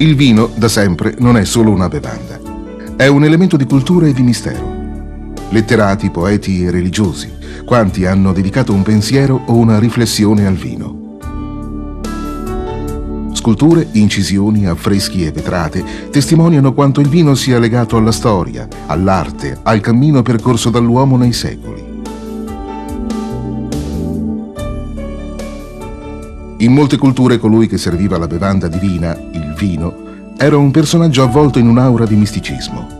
Il vino, da sempre, non è solo una bevanda. È un elemento di cultura e di mistero. Letterati, poeti e religiosi, quanti hanno dedicato un pensiero o una riflessione al vino. Sculture, incisioni, affreschi e vetrate testimoniano quanto il vino sia legato alla storia, all'arte, al cammino percorso dall'uomo nei secoli. In molte culture colui che serviva la bevanda divina, il vino, era un personaggio avvolto in un'aura di misticismo.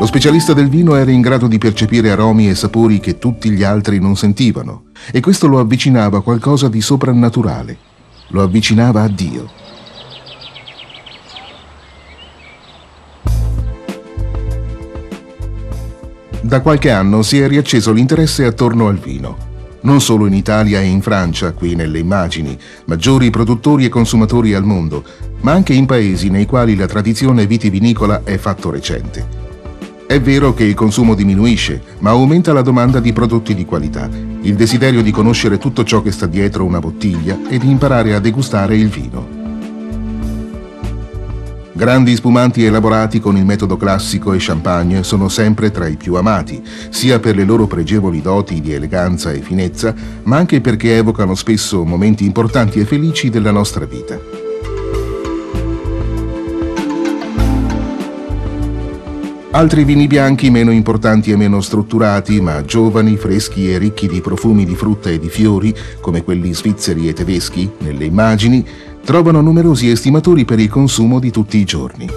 Lo specialista del vino era in grado di percepire aromi e sapori che tutti gli altri non sentivano e questo lo avvicinava a qualcosa di soprannaturale, lo avvicinava a Dio. Da qualche anno si è riacceso l'interesse attorno al vino non solo in Italia e in Francia, qui nelle immagini, maggiori produttori e consumatori al mondo, ma anche in paesi nei quali la tradizione vitivinicola è fatto recente. È vero che il consumo diminuisce, ma aumenta la domanda di prodotti di qualità, il desiderio di conoscere tutto ciò che sta dietro una bottiglia e di imparare a degustare il vino. Grandi spumanti elaborati con il metodo classico e champagne sono sempre tra i più amati, sia per le loro pregevoli doti di eleganza e finezza, ma anche perché evocano spesso momenti importanti e felici della nostra vita. Altri vini bianchi meno importanti e meno strutturati, ma giovani, freschi e ricchi di profumi di frutta e di fiori, come quelli svizzeri e tedeschi, nelle immagini, trovano numerosi estimatori per il consumo di tutti i giorni.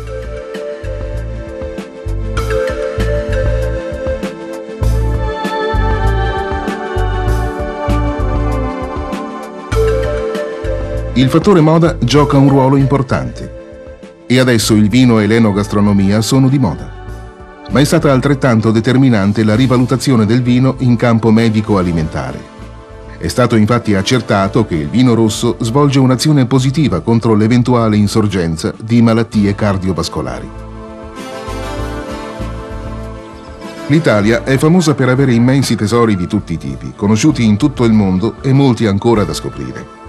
Il fattore moda gioca un ruolo importante e adesso il vino e l'enogastronomia sono di moda. Ma è stata altrettanto determinante la rivalutazione del vino in campo medico-alimentare. È stato infatti accertato che il vino rosso svolge un'azione positiva contro l'eventuale insorgenza di malattie cardiovascolari. L'Italia è famosa per avere immensi tesori di tutti i tipi, conosciuti in tutto il mondo e molti ancora da scoprire.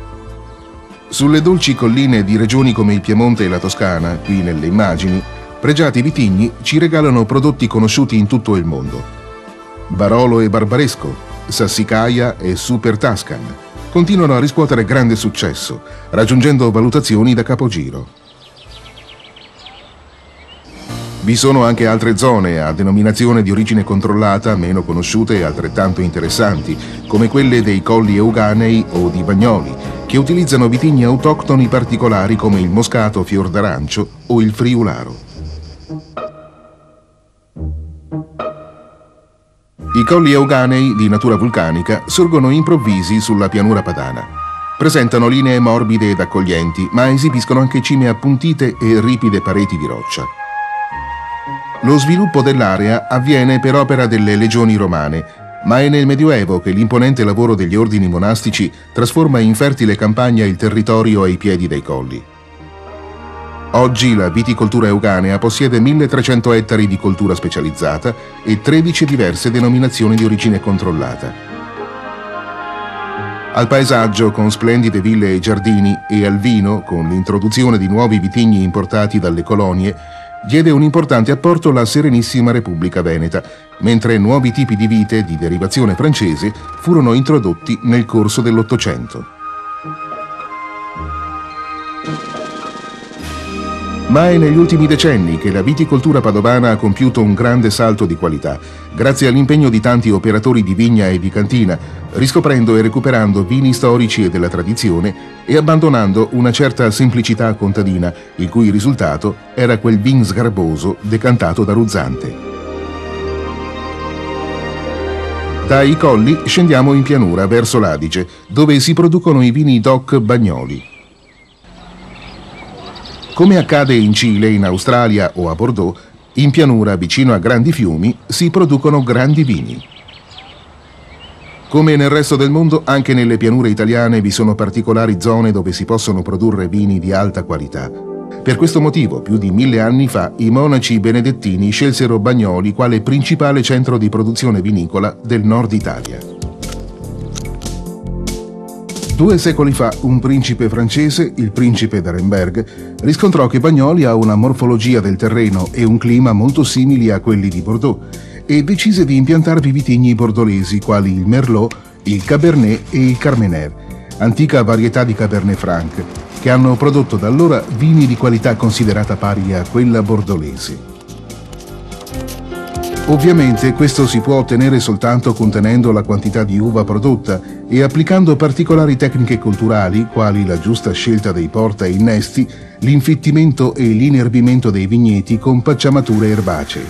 Sulle dolci colline di regioni come il Piemonte e la Toscana, qui nelle immagini, pregiati vitigni ci regalano prodotti conosciuti in tutto il mondo. Barolo e Barbaresco, Sassicaia e Super Tuscan continuano a riscuotere grande successo, raggiungendo valutazioni da capogiro. Vi sono anche altre zone a denominazione di origine controllata meno conosciute e altrettanto interessanti, come quelle dei colli euganei o di Bagnoli, che utilizzano vitigni autoctoni particolari come il moscato fior d'arancio o il friularo. I colli euganei di natura vulcanica sorgono improvvisi sulla pianura padana. Presentano linee morbide ed accoglienti, ma esibiscono anche cime appuntite e ripide pareti di roccia. Lo sviluppo dell'area avviene per opera delle legioni romane, ma è nel Medioevo che l'imponente lavoro degli ordini monastici trasforma in fertile campagna il territorio ai piedi dei colli. Oggi la viticoltura euganea possiede 1300 ettari di coltura specializzata e 13 diverse denominazioni di origine controllata. Al paesaggio con splendide ville e giardini e al vino, con l'introduzione di nuovi vitigni importati dalle colonie, diede un importante apporto la Serenissima Repubblica Veneta, mentre nuovi tipi di vite di derivazione francese furono introdotti nel corso dell'Ottocento. Ma è negli ultimi decenni che la viticoltura padovana ha compiuto un grande salto di qualità, grazie all'impegno di tanti operatori di vigna e di cantina, riscoprendo e recuperando vini storici e della tradizione e abbandonando una certa semplicità contadina, il cui risultato era quel vin sgarboso decantato da Ruzzante. Dai colli scendiamo in pianura verso l'Adige, dove si producono i vini DOC Bagnoli. Come accade in Cile, in Australia o a Bordeaux, in pianura vicino a grandi fiumi si producono grandi vini. Come nel resto del mondo, anche nelle pianure italiane vi sono particolari zone dove si possono produrre vini di alta qualità. Per questo motivo, più di mille anni fa, i monaci benedettini scelsero Bagnoli quale principale centro di produzione vinicola del nord Italia. Due secoli fa un principe francese, il principe d'Arenberg, riscontrò che Bagnoli ha una morfologia del terreno e un clima molto simili a quelli di Bordeaux e decise di impiantarvi vitigni bordolesi quali il Merlot, il Cabernet e il Carmener, antica varietà di Cabernet Franc, che hanno prodotto da allora vini di qualità considerata pari a quella bordolese. Ovviamente questo si può ottenere soltanto contenendo la quantità di uva prodotta e applicando particolari tecniche culturali quali la giusta scelta dei porta e innesti, l'infittimento e l'inerbimento dei vigneti con pacciamature erbacee.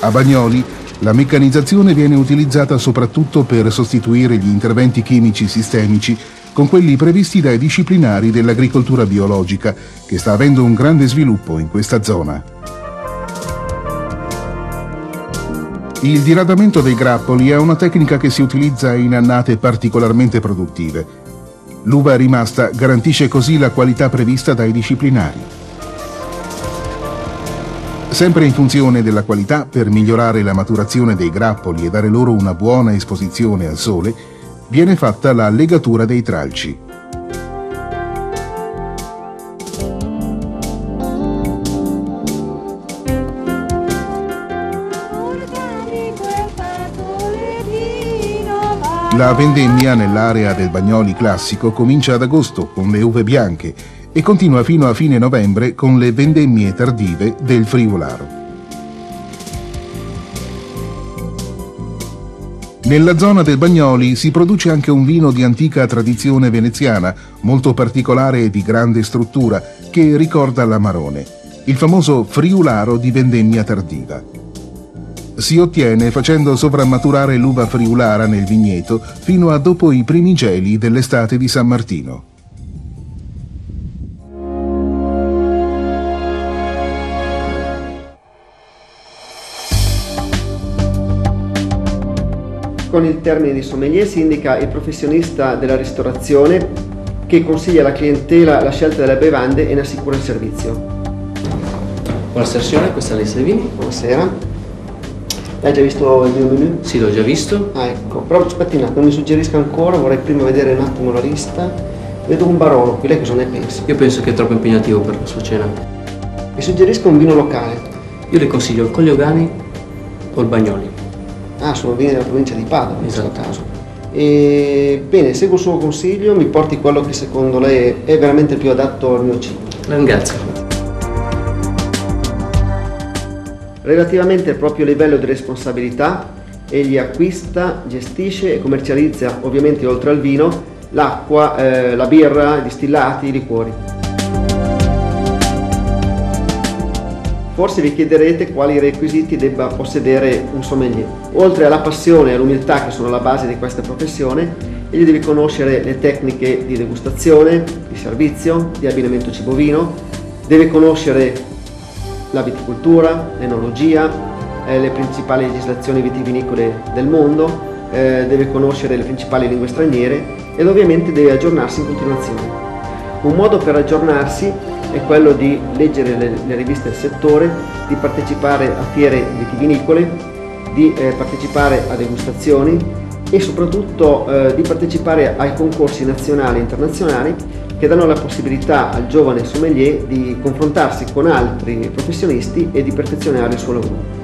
A Bagnoli la meccanizzazione viene utilizzata soprattutto per sostituire gli interventi chimici sistemici con quelli previsti dai disciplinari dell'agricoltura biologica, che sta avendo un grande sviluppo in questa zona. Il diradamento dei grappoli è una tecnica che si utilizza in annate particolarmente produttive. L'uva rimasta garantisce così la qualità prevista dai disciplinari. Sempre in funzione della qualità, per migliorare la maturazione dei grappoli e dare loro una buona esposizione al sole, viene fatta la legatura dei tralci. La vendemmia nell'area del Bagnoli classico comincia ad agosto con le uve bianche e continua fino a fine novembre con le vendemmie tardive del Friularo. Nella zona del Bagnoli si produce anche un vino di antica tradizione veneziana, molto particolare e di grande struttura, che ricorda l'Amarone, il famoso Friularo di vendemmia tardiva si ottiene facendo sovrammaturare l'uva friulara nel vigneto fino a dopo i primi geli dell'estate di San Martino. Con il termine di sommelier si indica il professionista della ristorazione che consiglia alla clientela la scelta delle bevande e ne assicura il servizio. Buonasera signora, questa è la lista dei vini. Buonasera. Hai già visto il mio menu? Sì, l'ho già visto. Ah, ecco. Però aspetti un attimo, non mi suggerisca ancora, vorrei prima vedere un attimo la lista. Vedo un barono, qui lei cosa ne pensa? Io penso che è troppo impegnativo per la sua cena. Mi suggerisco un vino locale. Io le consiglio il Cogliogani o il Bagnoli. Ah, sono vini della provincia di Padova, in Esatto. questo caso. E bene, seguo il suo consiglio, mi porti quello che secondo lei è veramente più adatto al mio cibo. La ringrazio. Relativamente al proprio livello di responsabilità, egli acquista, gestisce e commercializza, ovviamente oltre al vino, l'acqua, eh, la birra, i distillati, i liquori. Forse vi chiederete quali requisiti debba possedere un sommelier. Oltre alla passione e all'umiltà che sono la base di questa professione, egli deve conoscere le tecniche di degustazione, di servizio, di abbinamento cibo-vino, deve conoscere la viticoltura, l'enologia, eh, le principali legislazioni vitivinicole del mondo, eh, deve conoscere le principali lingue straniere ed ovviamente deve aggiornarsi in continuazione. Un modo per aggiornarsi è quello di leggere le, le riviste del settore, di partecipare a fiere vitivinicole, di eh, partecipare a degustazioni e soprattutto eh, di partecipare ai concorsi nazionali e internazionali che danno la possibilità al giovane sommelier di confrontarsi con altri professionisti e di perfezionare il suo lavoro.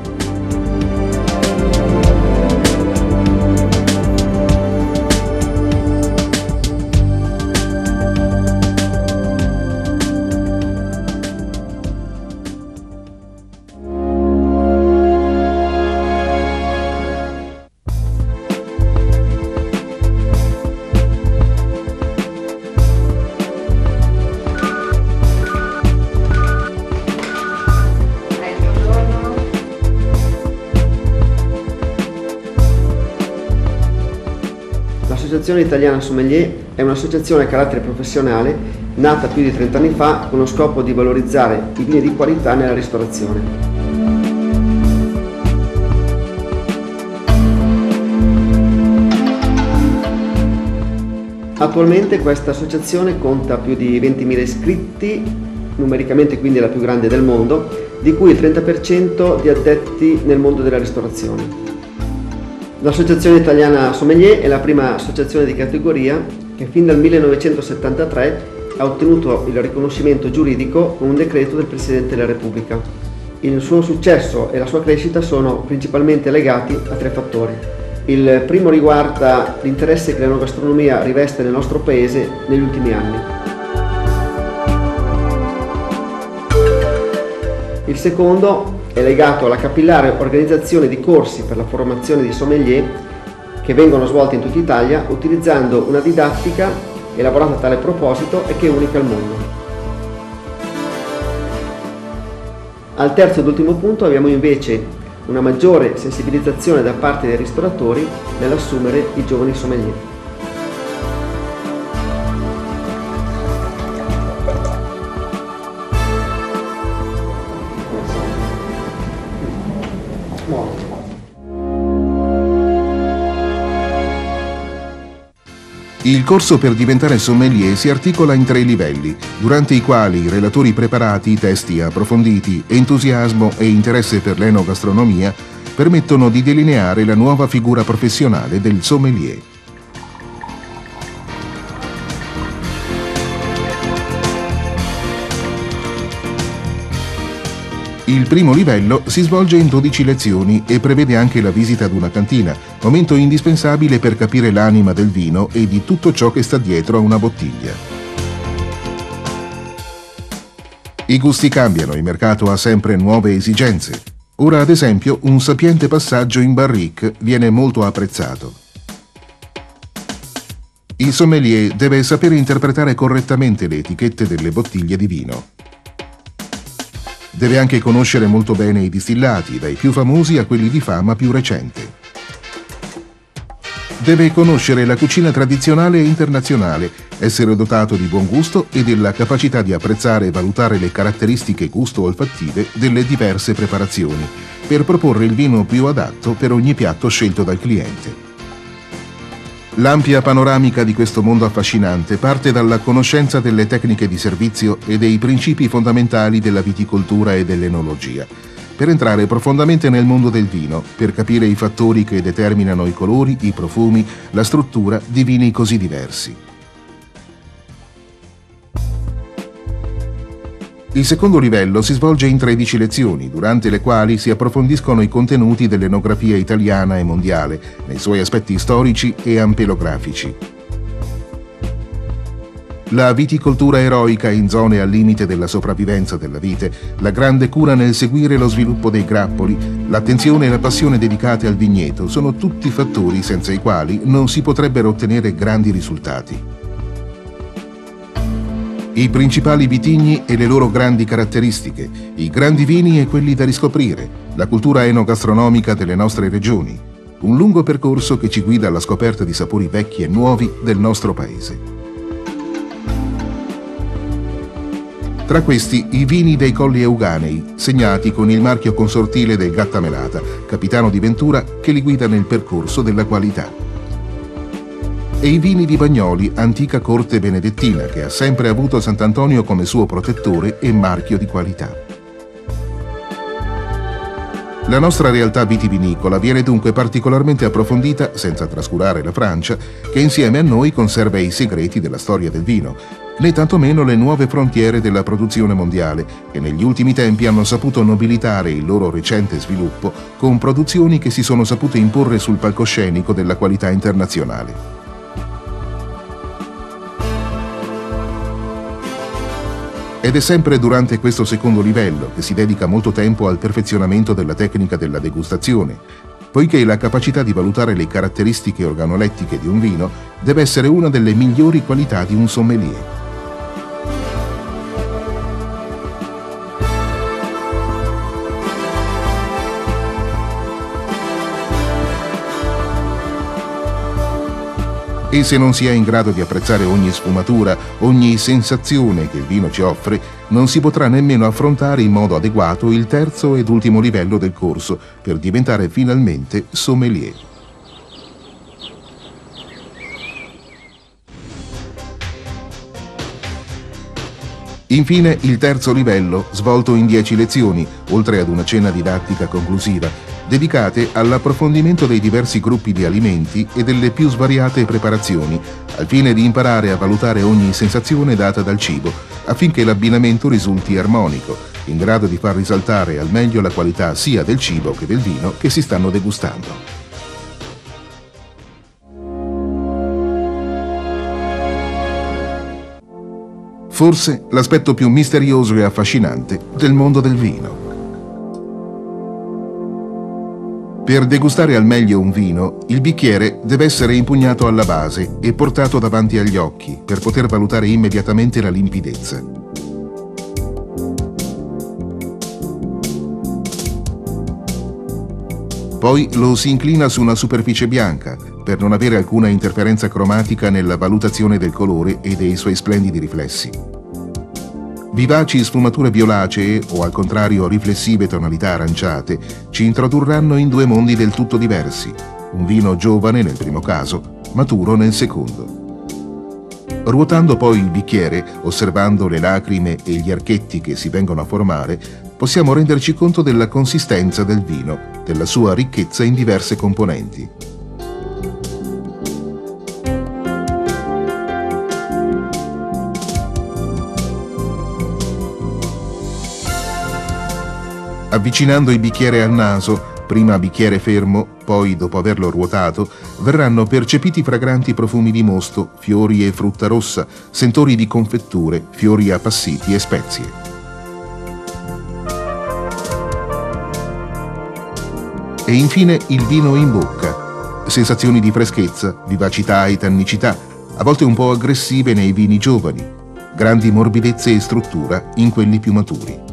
L'Associazione Italiana Sommelier è un'associazione a carattere professionale nata più di 30 anni fa con lo scopo di valorizzare i vini di qualità nella ristorazione. Attualmente questa associazione conta più di 20.000 iscritti, numericamente quindi la più grande del mondo, di cui il 30% di addetti nel mondo della ristorazione. L'Associazione Italiana Sommelier è la prima associazione di categoria che fin dal 1973 ha ottenuto il riconoscimento giuridico con un decreto del Presidente della Repubblica. Il suo successo e la sua crescita sono principalmente legati a tre fattori. Il primo riguarda l'interesse che l'enogastronomia riveste nel nostro paese negli ultimi anni. Il secondo è legato alla capillare organizzazione di corsi per la formazione di sommelier che vengono svolti in tutta Italia utilizzando una didattica elaborata a tale proposito e che è unica al mondo. Al terzo ed ultimo punto abbiamo invece una maggiore sensibilizzazione da parte dei ristoratori nell'assumere i giovani sommelier. Il corso per diventare sommelier si articola in tre livelli, durante i quali relatori preparati, testi approfonditi, entusiasmo e interesse per l'enogastronomia permettono di delineare la nuova figura professionale del sommelier. Primo livello si svolge in 12 lezioni e prevede anche la visita ad una cantina, momento indispensabile per capire l'anima del vino e di tutto ciò che sta dietro a una bottiglia. I gusti cambiano, il mercato ha sempre nuove esigenze. Ora, ad esempio, un sapiente passaggio in barrique viene molto apprezzato. Il sommelier deve sapere interpretare correttamente le etichette delle bottiglie di vino. Deve anche conoscere molto bene i distillati, dai più famosi a quelli di fama più recente. Deve conoscere la cucina tradizionale e internazionale, essere dotato di buon gusto e della capacità di apprezzare e valutare le caratteristiche gusto-olfattive delle diverse preparazioni, per proporre il vino più adatto per ogni piatto scelto dal cliente. L'ampia panoramica di questo mondo affascinante parte dalla conoscenza delle tecniche di servizio e dei principi fondamentali della viticoltura e dell'enologia, per entrare profondamente nel mondo del vino, per capire i fattori che determinano i colori, i profumi, la struttura di vini così diversi. Il secondo livello si svolge in 13 lezioni, durante le quali si approfondiscono i contenuti dell'enografia italiana e mondiale, nei suoi aspetti storici e ampelografici. La viticoltura eroica in zone al limite della sopravvivenza della vite, la grande cura nel seguire lo sviluppo dei grappoli, l'attenzione e la passione dedicate al vigneto sono tutti fattori senza i quali non si potrebbero ottenere grandi risultati. I principali vitigni e le loro grandi caratteristiche, i grandi vini e quelli da riscoprire, la cultura enogastronomica delle nostre regioni. Un lungo percorso che ci guida alla scoperta di sapori vecchi e nuovi del nostro paese. Tra questi i vini dei Colli Euganei, segnati con il marchio consortile del Gattamelata, capitano di Ventura che li guida nel percorso della qualità e i vini di Bagnoli, antica corte benedettina che ha sempre avuto Sant'Antonio come suo protettore e marchio di qualità. La nostra realtà vitivinicola viene dunque particolarmente approfondita, senza trascurare la Francia, che insieme a noi conserva i segreti della storia del vino, né tantomeno le nuove frontiere della produzione mondiale, che negli ultimi tempi hanno saputo nobilitare il loro recente sviluppo con produzioni che si sono sapute imporre sul palcoscenico della qualità internazionale. Ed è sempre durante questo secondo livello che si dedica molto tempo al perfezionamento della tecnica della degustazione, poiché la capacità di valutare le caratteristiche organolettiche di un vino deve essere una delle migliori qualità di un sommelier. E se non si è in grado di apprezzare ogni sfumatura, ogni sensazione che il vino ci offre, non si potrà nemmeno affrontare in modo adeguato il terzo ed ultimo livello del corso per diventare finalmente sommelier. Infine, il terzo livello, svolto in 10 lezioni, oltre ad una cena didattica conclusiva, dedicate all'approfondimento dei diversi gruppi di alimenti e delle più svariate preparazioni, al fine di imparare a valutare ogni sensazione data dal cibo, affinché l'abbinamento risulti armonico, in grado di far risaltare al meglio la qualità sia del cibo che del vino che si stanno degustando. Forse l'aspetto più misterioso e affascinante del mondo del vino. Per degustare al meglio un vino, il bicchiere deve essere impugnato alla base e portato davanti agli occhi per poter valutare immediatamente la limpidezza. Poi lo si inclina su una superficie bianca per non avere alcuna interferenza cromatica nella valutazione del colore e dei suoi splendidi riflessi. Vivaci sfumature violacee o al contrario riflessive tonalità aranciate ci introdurranno in due mondi del tutto diversi, un vino giovane nel primo caso, maturo nel secondo. Ruotando poi il bicchiere, osservando le lacrime e gli archetti che si vengono a formare, possiamo renderci conto della consistenza del vino, della sua ricchezza in diverse componenti. Avvicinando il bicchiere al naso, prima bicchiere fermo, poi dopo averlo ruotato, verranno percepiti fragranti profumi di mosto, fiori e frutta rossa, sentori di confetture, fiori appassiti e spezie. E infine il vino in bocca. Sensazioni di freschezza, vivacità e tannicità, a volte un po' aggressive nei vini giovani, grandi morbidezze e struttura in quelli più maturi.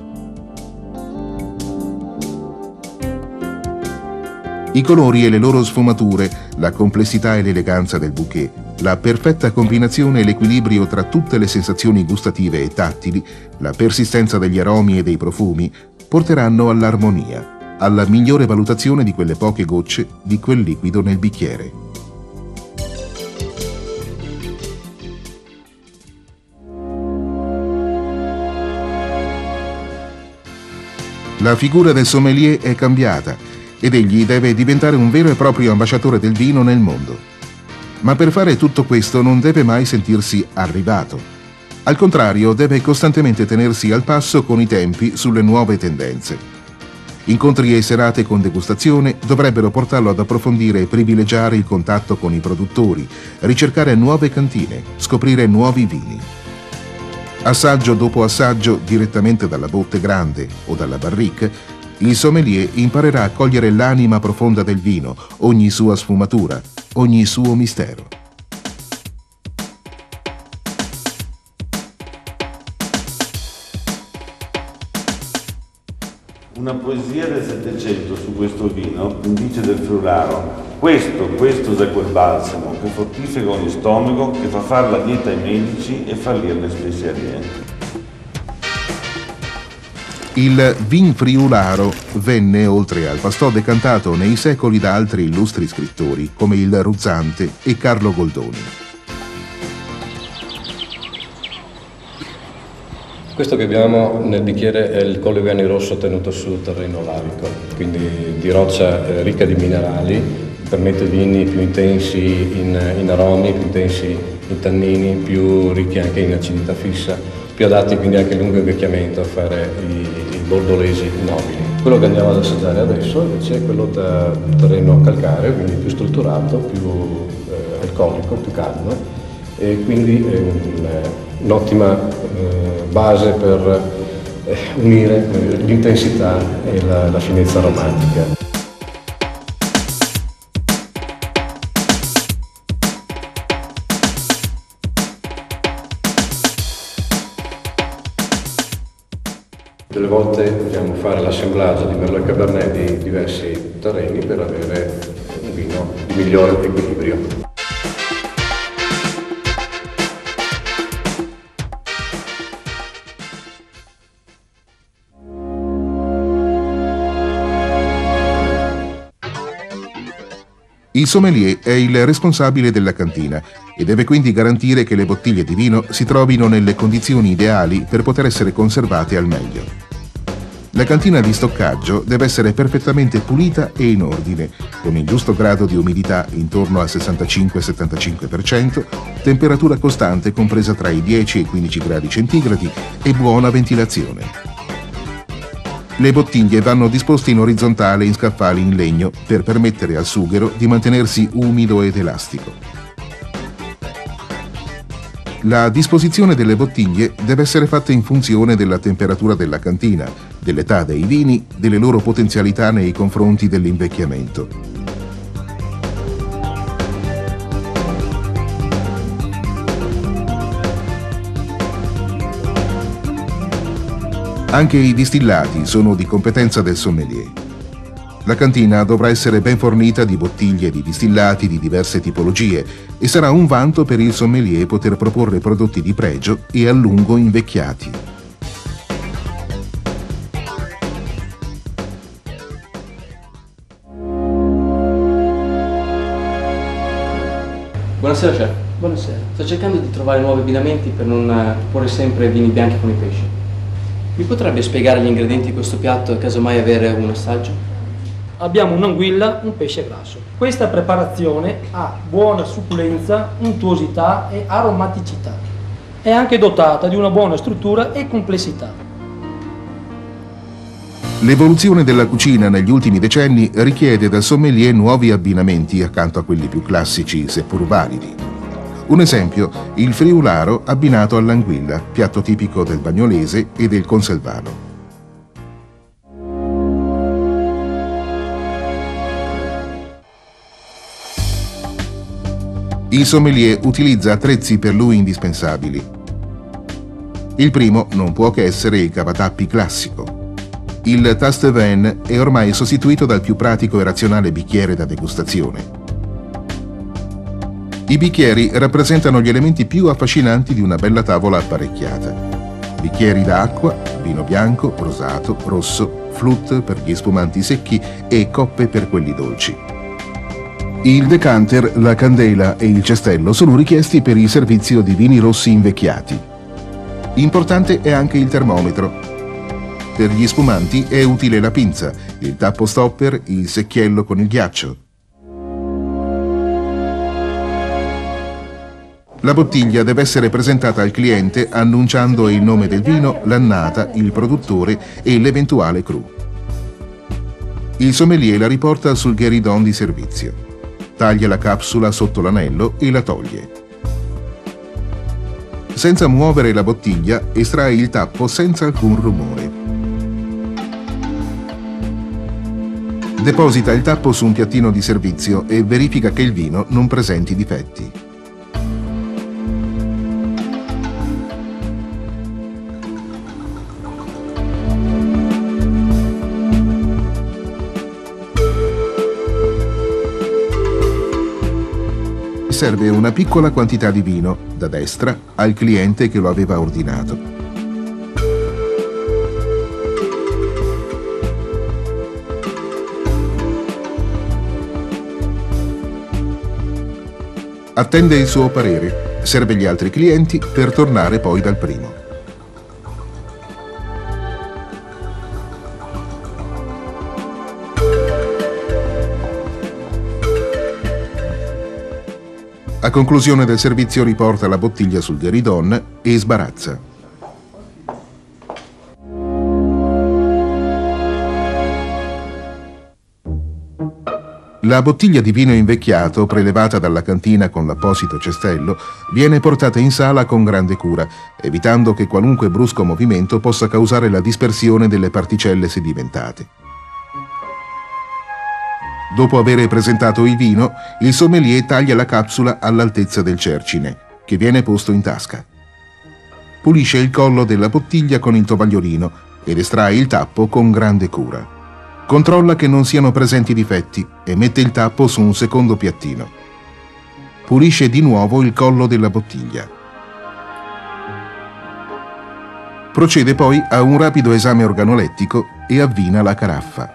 I colori e le loro sfumature, la complessità e l'eleganza del bouquet, la perfetta combinazione e l'equilibrio tra tutte le sensazioni gustative e tattili, la persistenza degli aromi e dei profumi, porteranno all'armonia, alla migliore valutazione di quelle poche gocce di quel liquido nel bicchiere. La figura del sommelier è cambiata ed egli deve diventare un vero e proprio ambasciatore del vino nel mondo. Ma per fare tutto questo non deve mai sentirsi arrivato. Al contrario, deve costantemente tenersi al passo con i tempi sulle nuove tendenze. Incontri e serate con degustazione dovrebbero portarlo ad approfondire e privilegiare il contatto con i produttori, ricercare nuove cantine, scoprire nuovi vini. Assaggio dopo assaggio, direttamente dalla botte grande o dalla barrique, il sommelier imparerà a cogliere l'anima profonda del vino, ogni sua sfumatura, ogni suo mistero. Una poesia del Settecento su questo vino dice del Friularo questo, questo è quel balsamo che fortifica ogni stomaco, che fa fare la dieta ai medici e fallire le spezierie. Il vin friularo venne, oltre al pastò, decantato nei secoli da altri illustri scrittori come il Ruzzante e Carlo Goldoni. Questo che abbiamo nel bicchiere è il Collegani rosso tenuto sul terreno lavico, quindi di roccia eh, ricca di minerali, permette vini più intensi in, in aromi, più intensi in tannini, più ricchi anche in acidità fissa più adatti quindi anche lungo invecchiamento a fare i, i bordolesi nobili. Quello che andiamo ad assaggiare adesso invece è quello da terreno calcareo, quindi più strutturato, più eh, alcolico, più caldo e quindi è eh, un'ottima eh, base per eh, unire l'intensità e la, la finezza aromatica. Delle volte dobbiamo fare l'assemblaggio di Merlot Cabernet di diversi terreni per avere un vino di migliore equilibrio. Il sommelier è il responsabile della cantina e deve quindi garantire che le bottiglie di vino si trovino nelle condizioni ideali per poter essere conservate al meglio. La cantina di stoccaggio deve essere perfettamente pulita e in ordine, con il giusto grado di umidità intorno al 65-75%, temperatura costante compresa tra i 10 e i 15 gradi centigradi e buona ventilazione. Le bottiglie vanno disposte in orizzontale in scaffali in legno per permettere al sughero di mantenersi umido ed elastico. La disposizione delle bottiglie deve essere fatta in funzione della temperatura della cantina, dell'età dei vini, delle loro potenzialità nei confronti dell'invecchiamento. Anche i distillati sono di competenza del sommelier. La cantina dovrà essere ben fornita di bottiglie di distillati di diverse tipologie e sarà un vanto per il sommelier poter proporre prodotti di pregio e a lungo invecchiati. Buonasera chef. Buonasera. Sto cercando di trovare nuovi abbinamenti per non eh, proporre sempre vini bianchi con i pesci. Mi potrebbe spiegare gli ingredienti di questo piatto e casomai avere un assaggio? Abbiamo un'anguilla, un pesce grasso. Questa preparazione ha buona succulenza, untuosità e aromaticità. È anche dotata di una buona struttura e complessità. L'evoluzione della cucina negli ultimi decenni richiede dal sommelier nuovi abbinamenti accanto a quelli più classici, seppur validi. Un esempio, il friularo abbinato all'anguilla, piatto tipico del bagnolese e del conselvano. Il sommelier utilizza attrezzi per lui indispensabili. Il primo non può che essere il cavatappi classico. Il taste vin è ormai sostituito dal più pratico e razionale bicchiere da degustazione. I bicchieri rappresentano gli elementi più affascinanti di una bella tavola apparecchiata. Bicchieri d'acqua, vino bianco, rosato, rosso, flute per gli spumanti secchi e coppe per quelli dolci. Il decanter, la candela e il cestello sono richiesti per il servizio di vini rossi invecchiati. Importante è anche il termometro. Per gli spumanti è utile la pinza, il tappo stopper, il secchiello con il ghiaccio. La bottiglia deve essere presentata al cliente annunciando il nome del vino, l'annata, il produttore e l'eventuale cru. Il sommelier la riporta sul guéridon di servizio taglia la capsula sotto l'anello e la toglie. Senza muovere la bottiglia, estrae il tappo senza alcun rumore. Deposita il tappo su un piattino di servizio e verifica che il vino non presenti difetti. serve una piccola quantità di vino, da destra, al cliente che lo aveva ordinato. Attende il suo parere, serve gli altri clienti per tornare poi dal primo. A conclusione del servizio riporta la bottiglia sul gueridon e sbarazza. La bottiglia di vino invecchiato, prelevata dalla cantina con l'apposito cestello, viene portata in sala con grande cura, evitando che qualunque brusco movimento possa causare la dispersione delle particelle sedimentate. Dopo aver presentato il vino, il sommelier taglia la capsula all'altezza del cercine, che viene posto in tasca. Pulisce il collo della bottiglia con il tovagliolino ed estrae il tappo con grande cura. Controlla che non siano presenti difetti e mette il tappo su un secondo piattino. Pulisce di nuovo il collo della bottiglia. Procede poi a un rapido esame organolettico e avvina la caraffa.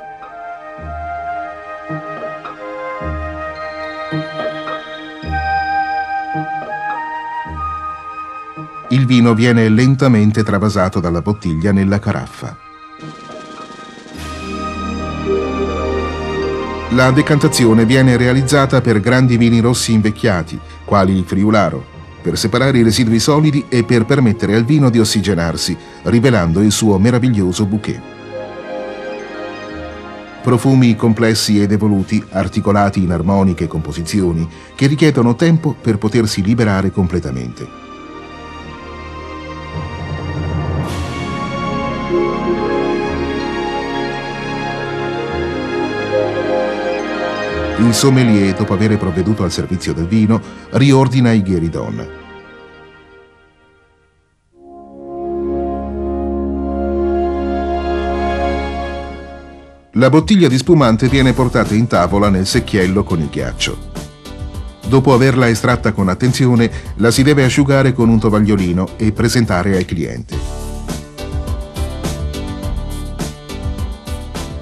Il vino viene lentamente travasato dalla bottiglia nella caraffa. La decantazione viene realizzata per grandi vini rossi invecchiati, quali il friularo, per separare i residui solidi e per permettere al vino di ossigenarsi, rivelando il suo meraviglioso bouquet. Profumi complessi ed evoluti, articolati in armoniche composizioni, che richiedono tempo per potersi liberare completamente. Il sommelier, dopo aver provveduto al servizio del vino, riordina i gheridon. La bottiglia di spumante viene portata in tavola nel secchiello con il ghiaccio. Dopo averla estratta con attenzione, la si deve asciugare con un tovagliolino e presentare al cliente.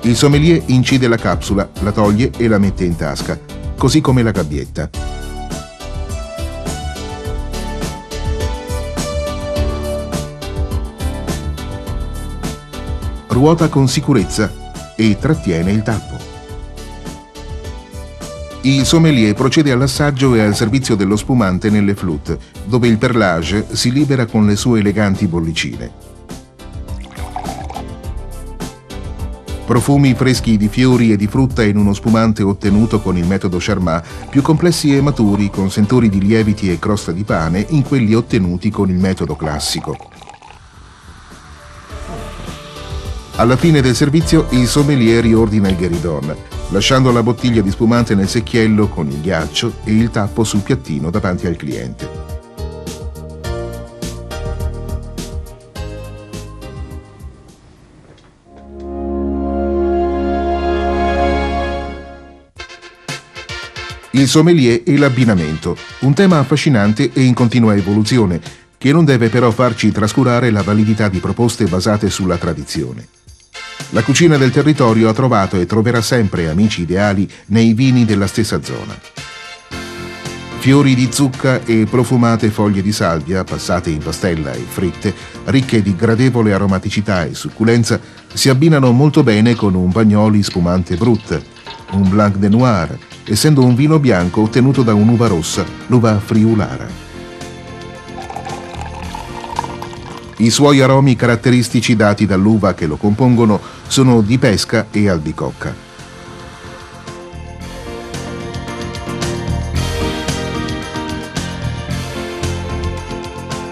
Il sommelier incide la capsula, la toglie e la mette in tasca, così come la gabbietta. Ruota con sicurezza e trattiene il tappo. Il sommelier procede all'assaggio e al servizio dello spumante nelle flute, dove il perlage si libera con le sue eleganti bollicine. Profumi freschi di fiori e di frutta in uno spumante ottenuto con il metodo Charmat, più complessi e maturi con sentori di lieviti e crosta di pane in quelli ottenuti con il metodo classico. Alla fine del servizio il sommelier riordina il gheridon, lasciando la bottiglia di spumante nel secchiello con il ghiaccio e il tappo sul piattino davanti al cliente. Il sommelier e l'abbinamento, un tema affascinante e in continua evoluzione, che non deve però farci trascurare la validità di proposte basate sulla tradizione. La cucina del territorio ha trovato e troverà sempre amici ideali nei vini della stessa zona. Fiori di zucca e profumate foglie di salvia, passate in pastella e fritte, ricche di gradevole aromaticità e succulenza, si abbinano molto bene con un bagnoli spumante brut, un blanc de noir, essendo un vino bianco ottenuto da un'uva rossa, l'uva friulara. I suoi aromi caratteristici dati dall'uva che lo compongono sono di pesca e albicocca.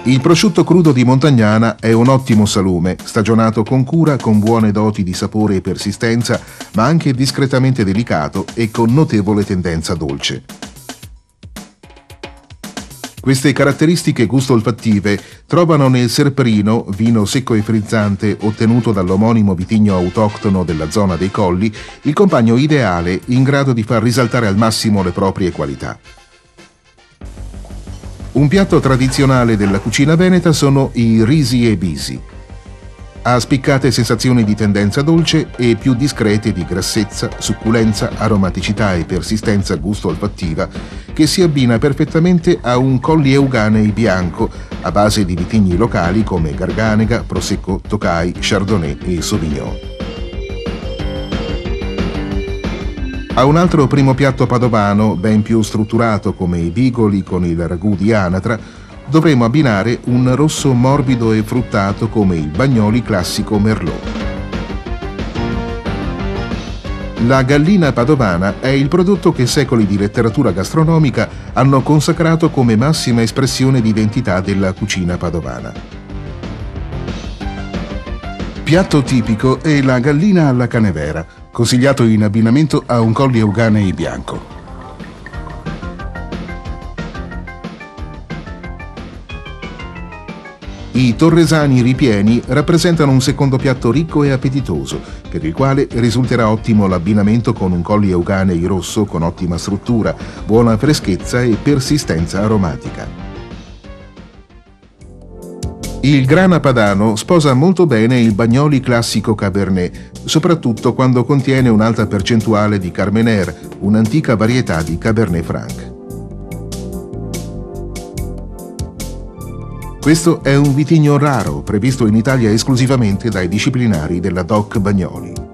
Il prosciutto crudo di Montagnana è un ottimo salume, stagionato con cura, con buone doti di sapore e persistenza, ma anche discretamente delicato e con notevole tendenza dolce. Queste caratteristiche gusto-olfattive trovano nel Serperino, vino secco e frizzante ottenuto dall'omonimo vitigno autoctono della zona dei Colli, il compagno ideale in grado di far risaltare al massimo le proprie qualità. Un piatto tradizionale della cucina veneta sono i risi e bisi. Ha spiccate sensazioni di tendenza dolce e più discrete di grassezza, succulenza, aromaticità e persistenza gusto-olfattiva che si abbina perfettamente a un colli euganei bianco a base di vitigni locali come Garganega, Prosecco, Tokai, Chardonnay e Sauvignon. A un altro primo piatto padovano, ben più strutturato come i bigoli con il ragù di anatra, dovremo abbinare un rosso morbido e fruttato come il bagnoli classico Merlot. La gallina padovana è il prodotto che secoli di letteratura gastronomica hanno consacrato come massima espressione di identità della cucina padovana. Piatto tipico è la gallina alla canevera, consigliato in abbinamento a un colli euganei bianco. I torresani ripieni rappresentano un secondo piatto ricco e appetitoso, per il quale risulterà ottimo l'abbinamento con un colli euganei rosso con ottima struttura, buona freschezza e persistenza aromatica. Il grana padano sposa molto bene il bagnoli classico Cabernet, soprattutto quando contiene un'alta percentuale di Carmener, un'antica varietà di Cabernet Franc. Questo è un vitigno raro, previsto in Italia esclusivamente dai disciplinari della DOC Bagnoli.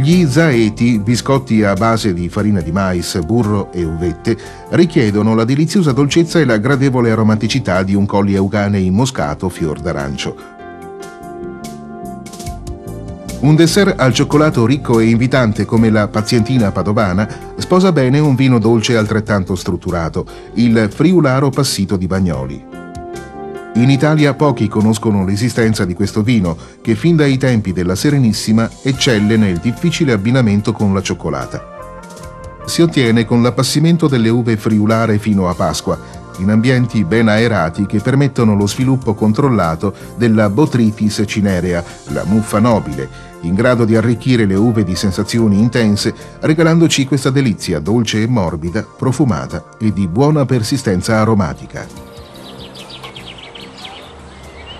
Gli zaeti, biscotti a base di farina di mais, burro e uvette, richiedono la deliziosa dolcezza e la gradevole aromaticità di un colli euganei moscato fior d'arancio. Un dessert al cioccolato ricco e invitante come la pazientina padovana sposa bene un vino dolce altrettanto strutturato, il friularo passito di Bagnoli. In Italia pochi conoscono l'esistenza di questo vino, che fin dai tempi della Serenissima eccelle nel difficile abbinamento con la cioccolata. Si ottiene con l'appassimento delle uve friulare fino a Pasqua, in ambienti ben aerati che permettono lo sviluppo controllato della Botrytis cinerea, la muffa nobile, in grado di arricchire le uve di sensazioni intense, regalandoci questa delizia dolce e morbida, profumata e di buona persistenza aromatica.